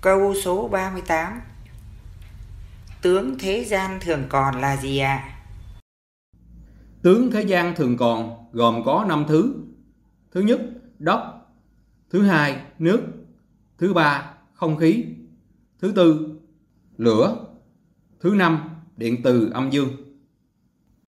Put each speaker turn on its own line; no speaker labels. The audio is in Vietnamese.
Câu số 38 Tướng thế gian thường còn là gì ạ? À?
Tướng thế gian thường còn gồm có 5 thứ. Thứ nhất, đất. Thứ hai, nước. Thứ ba, không khí. Thứ tư, lửa. Thứ năm, điện từ âm dương.